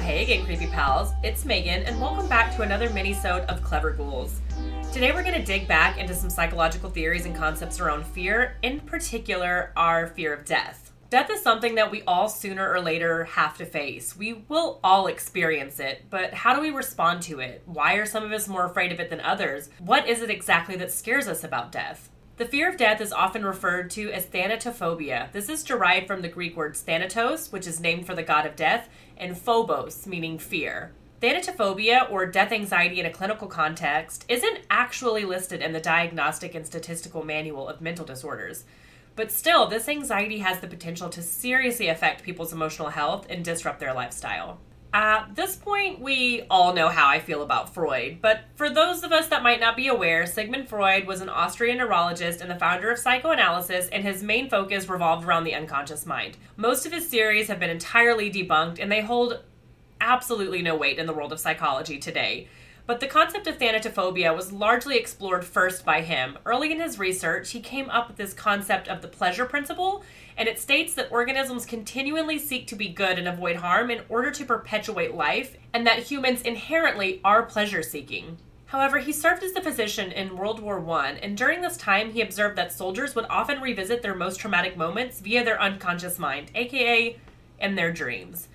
Hey again, creepy pals. It's Maegan, and welcome back to another mini-sode of Clever Ghouls. Today we're going to dig back into some psychological theories and concepts around fear, in particular, our fear of death. Death is something that we all sooner or later have to face. We will all experience it, but how do we respond to it? Why are some of us more afraid of it than others? What is it exactly that scares us about death? The fear of death is often referred to as thanatophobia. This is derived from the Greek words thanatos, which is named for the god of death, and phobos, meaning fear. Thanatophobia, or death anxiety in a clinical context, isn't actually listed in the Diagnostic and Statistical Manual of Mental Disorders. But still, this anxiety has the potential to seriously affect people's emotional health and disrupt their lifestyle. At this point, we all know how I feel about Freud, but for those of us that might not be aware, Sigmund Freud was an Austrian neurologist and the founder of psychoanalysis, and his main focus revolved around the unconscious mind. Most of his theories have been entirely debunked, and they hold absolutely no weight in the world of psychology today. But the concept of thanatophobia was largely explored first by him. Early in his research, he came up with this concept of the pleasure principle, and it states that organisms continually seek to be good and avoid harm in order to perpetuate life, and that humans inherently are pleasure seeking. However, he served as a physician in World War I, and during this time, he observed that soldiers would often revisit their most traumatic moments via their unconscious mind, aka in their dreams.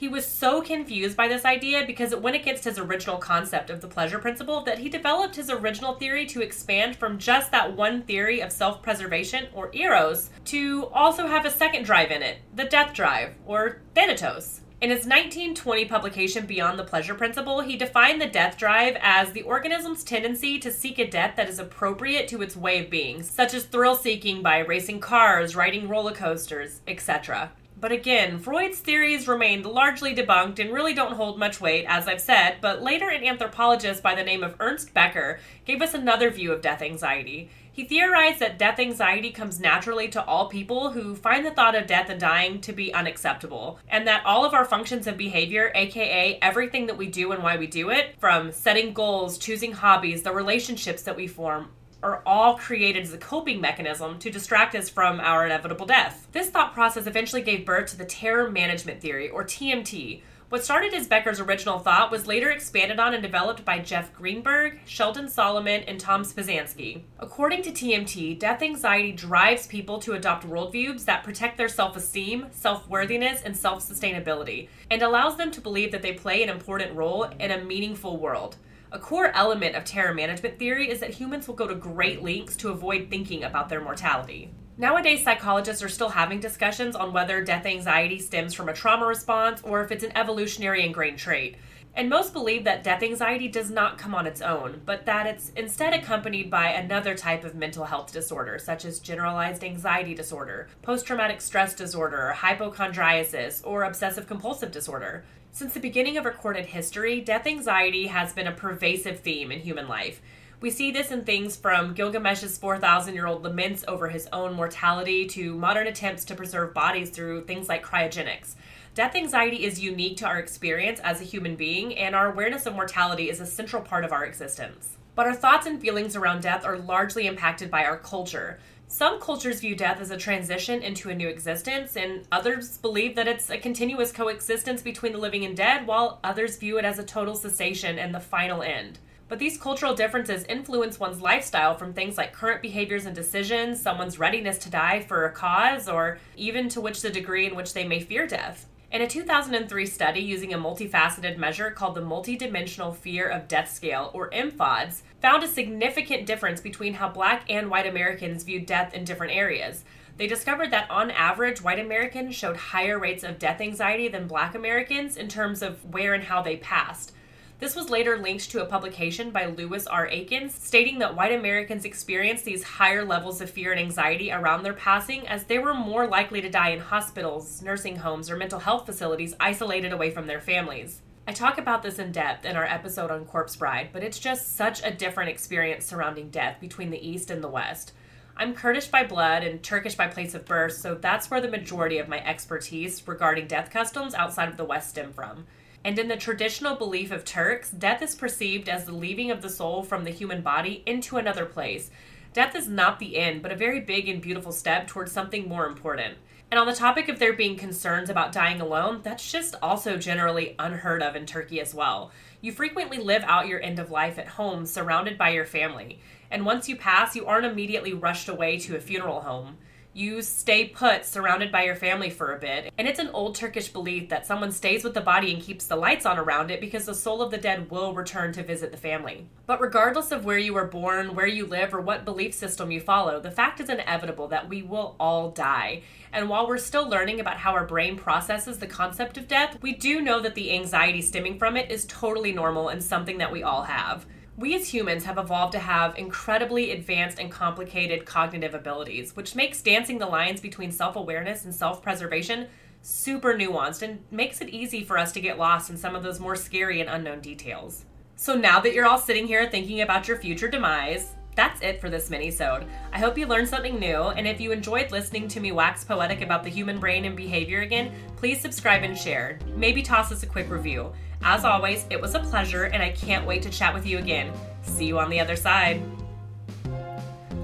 He was so confused by this idea because it went against his original concept of the pleasure principle that he developed his original theory to expand from just that one theory of self preservation, or eros, to also have a second drive in it, the death drive, or thanatos. In his 1920 publication Beyond the Pleasure Principle, he defined the death drive as the organism's tendency to seek a death that is appropriate to its way of being, such as thrill seeking by racing cars, riding roller coasters, etc. But again, Freud's theories remained largely debunked and really don't hold much weight, as I've said, but later an anthropologist by the name of Ernest Becker gave us another view of death anxiety. He theorized that death anxiety comes naturally to all people who find the thought of death and dying to be unacceptable, and that all of our functions of behavior, aka everything that we do and why we do it, from setting goals, choosing hobbies, the relationships that we form, are all created as a coping mechanism to distract us from our inevitable death. This thought process eventually gave birth to the terror management theory, or TMT. What started as Becker's original thought was later expanded on and developed by Jeff Greenberg, Sheldon Solomon, and Tom Pyszczynski. According to TMT, death anxiety drives people to adopt worldviews that protect their self esteem, self worthiness, and self sustainability, and allows them to believe that they play an important role in a meaningful world. A core element of terror management theory is that humans will go to great lengths to avoid thinking about their mortality. Nowadays, psychologists are still having discussions on whether death anxiety stems from a trauma response or if it's an evolutionary ingrained trait. And most believe that death anxiety does not come on its own, but that it's instead accompanied by another type of mental health disorder, such as generalized anxiety disorder, post traumatic stress disorder, hypochondriasis, or obsessive compulsive disorder. Since the beginning of recorded history, death anxiety has been a pervasive theme in human life. We see this in things from Gilgamesh's 4,000 year old laments over his own mortality to modern attempts to preserve bodies through things like cryogenics. Death anxiety is unique to our experience as a human being, and our awareness of mortality is a central part of our existence. But our thoughts and feelings around death are largely impacted by our culture. Some cultures view death as a transition into a new existence, and others believe that it's a continuous coexistence between the living and dead, while others view it as a total cessation and the final end. But these cultural differences influence one's lifestyle from things like current behaviors and decisions, someone's readiness to die for a cause, or even to which the degree in which they may fear death. In a 2003 study using a multifaceted measure called the Multidimensional Fear of Death Scale, or MFODS, found a significant difference between how black and white Americans viewed death in different areas. They discovered that on average, white Americans showed higher rates of death anxiety than black Americans in terms of where and how they passed. This was later linked to a publication by Lewis R. Akins stating that white Americans experienced these higher levels of fear and anxiety around their passing as they were more likely to die in hospitals, nursing homes, or mental health facilities isolated away from their families. I talk about this in depth in our episode on Corpse Bride, but it's just such a different experience surrounding death between the East and the West. I'm Kurdish by blood and Turkish by place of birth, so that's where the majority of my expertise regarding death customs outside of the West stem from. And in the traditional belief of Turks, death is perceived as the leaving of the soul from the human body into another place. Death is not the end, but a very big and beautiful step towards something more important. And on the topic of there being concerns about dying alone, that's just also generally unheard of in Turkey as well. You frequently live out your end of life at home surrounded by your family, and once you pass, you aren't immediately rushed away to a funeral home you stay put surrounded by your family for a bit. And it's an old Turkish belief that someone stays with the body and keeps the lights on around it because the soul of the dead will return to visit the family. But regardless of where you were born, where you live, or what belief system you follow, the fact is inevitable that we will all die. And while we're still learning about how our brain processes the concept of death, we do know that the anxiety stemming from it is totally normal and something that we all have we as humans have evolved to have incredibly advanced and complicated cognitive abilities, which makes dancing the lines between self awareness and self preservation super nuanced and makes it easy for us to get lost in some of those more scary and unknown details. So now that you're all sitting here thinking about your future demise, that's it for this mini-sode. I hope you learned something new, and if you enjoyed listening to me wax poetic about the human brain and behavior again, please subscribe and share. Maybe toss us a quick review. As always, it was a pleasure, and I can't wait to chat with you again. See you on the other side.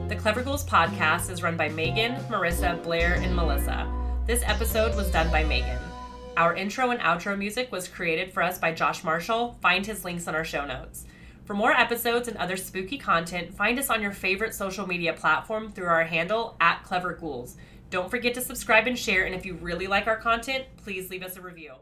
The Clever Ghouls podcast is run by Maegan, Marissa, Blair, and Melissa. This episode was done by Maegan. Our intro and outro music was created for us by Josh Marshall. Find his links in our show notes. For more episodes and other spooky content, find us on your favorite social media platform through our handle at Clever Ghouls. Don't forget to subscribe and share, and if you really like our content, please leave us a review.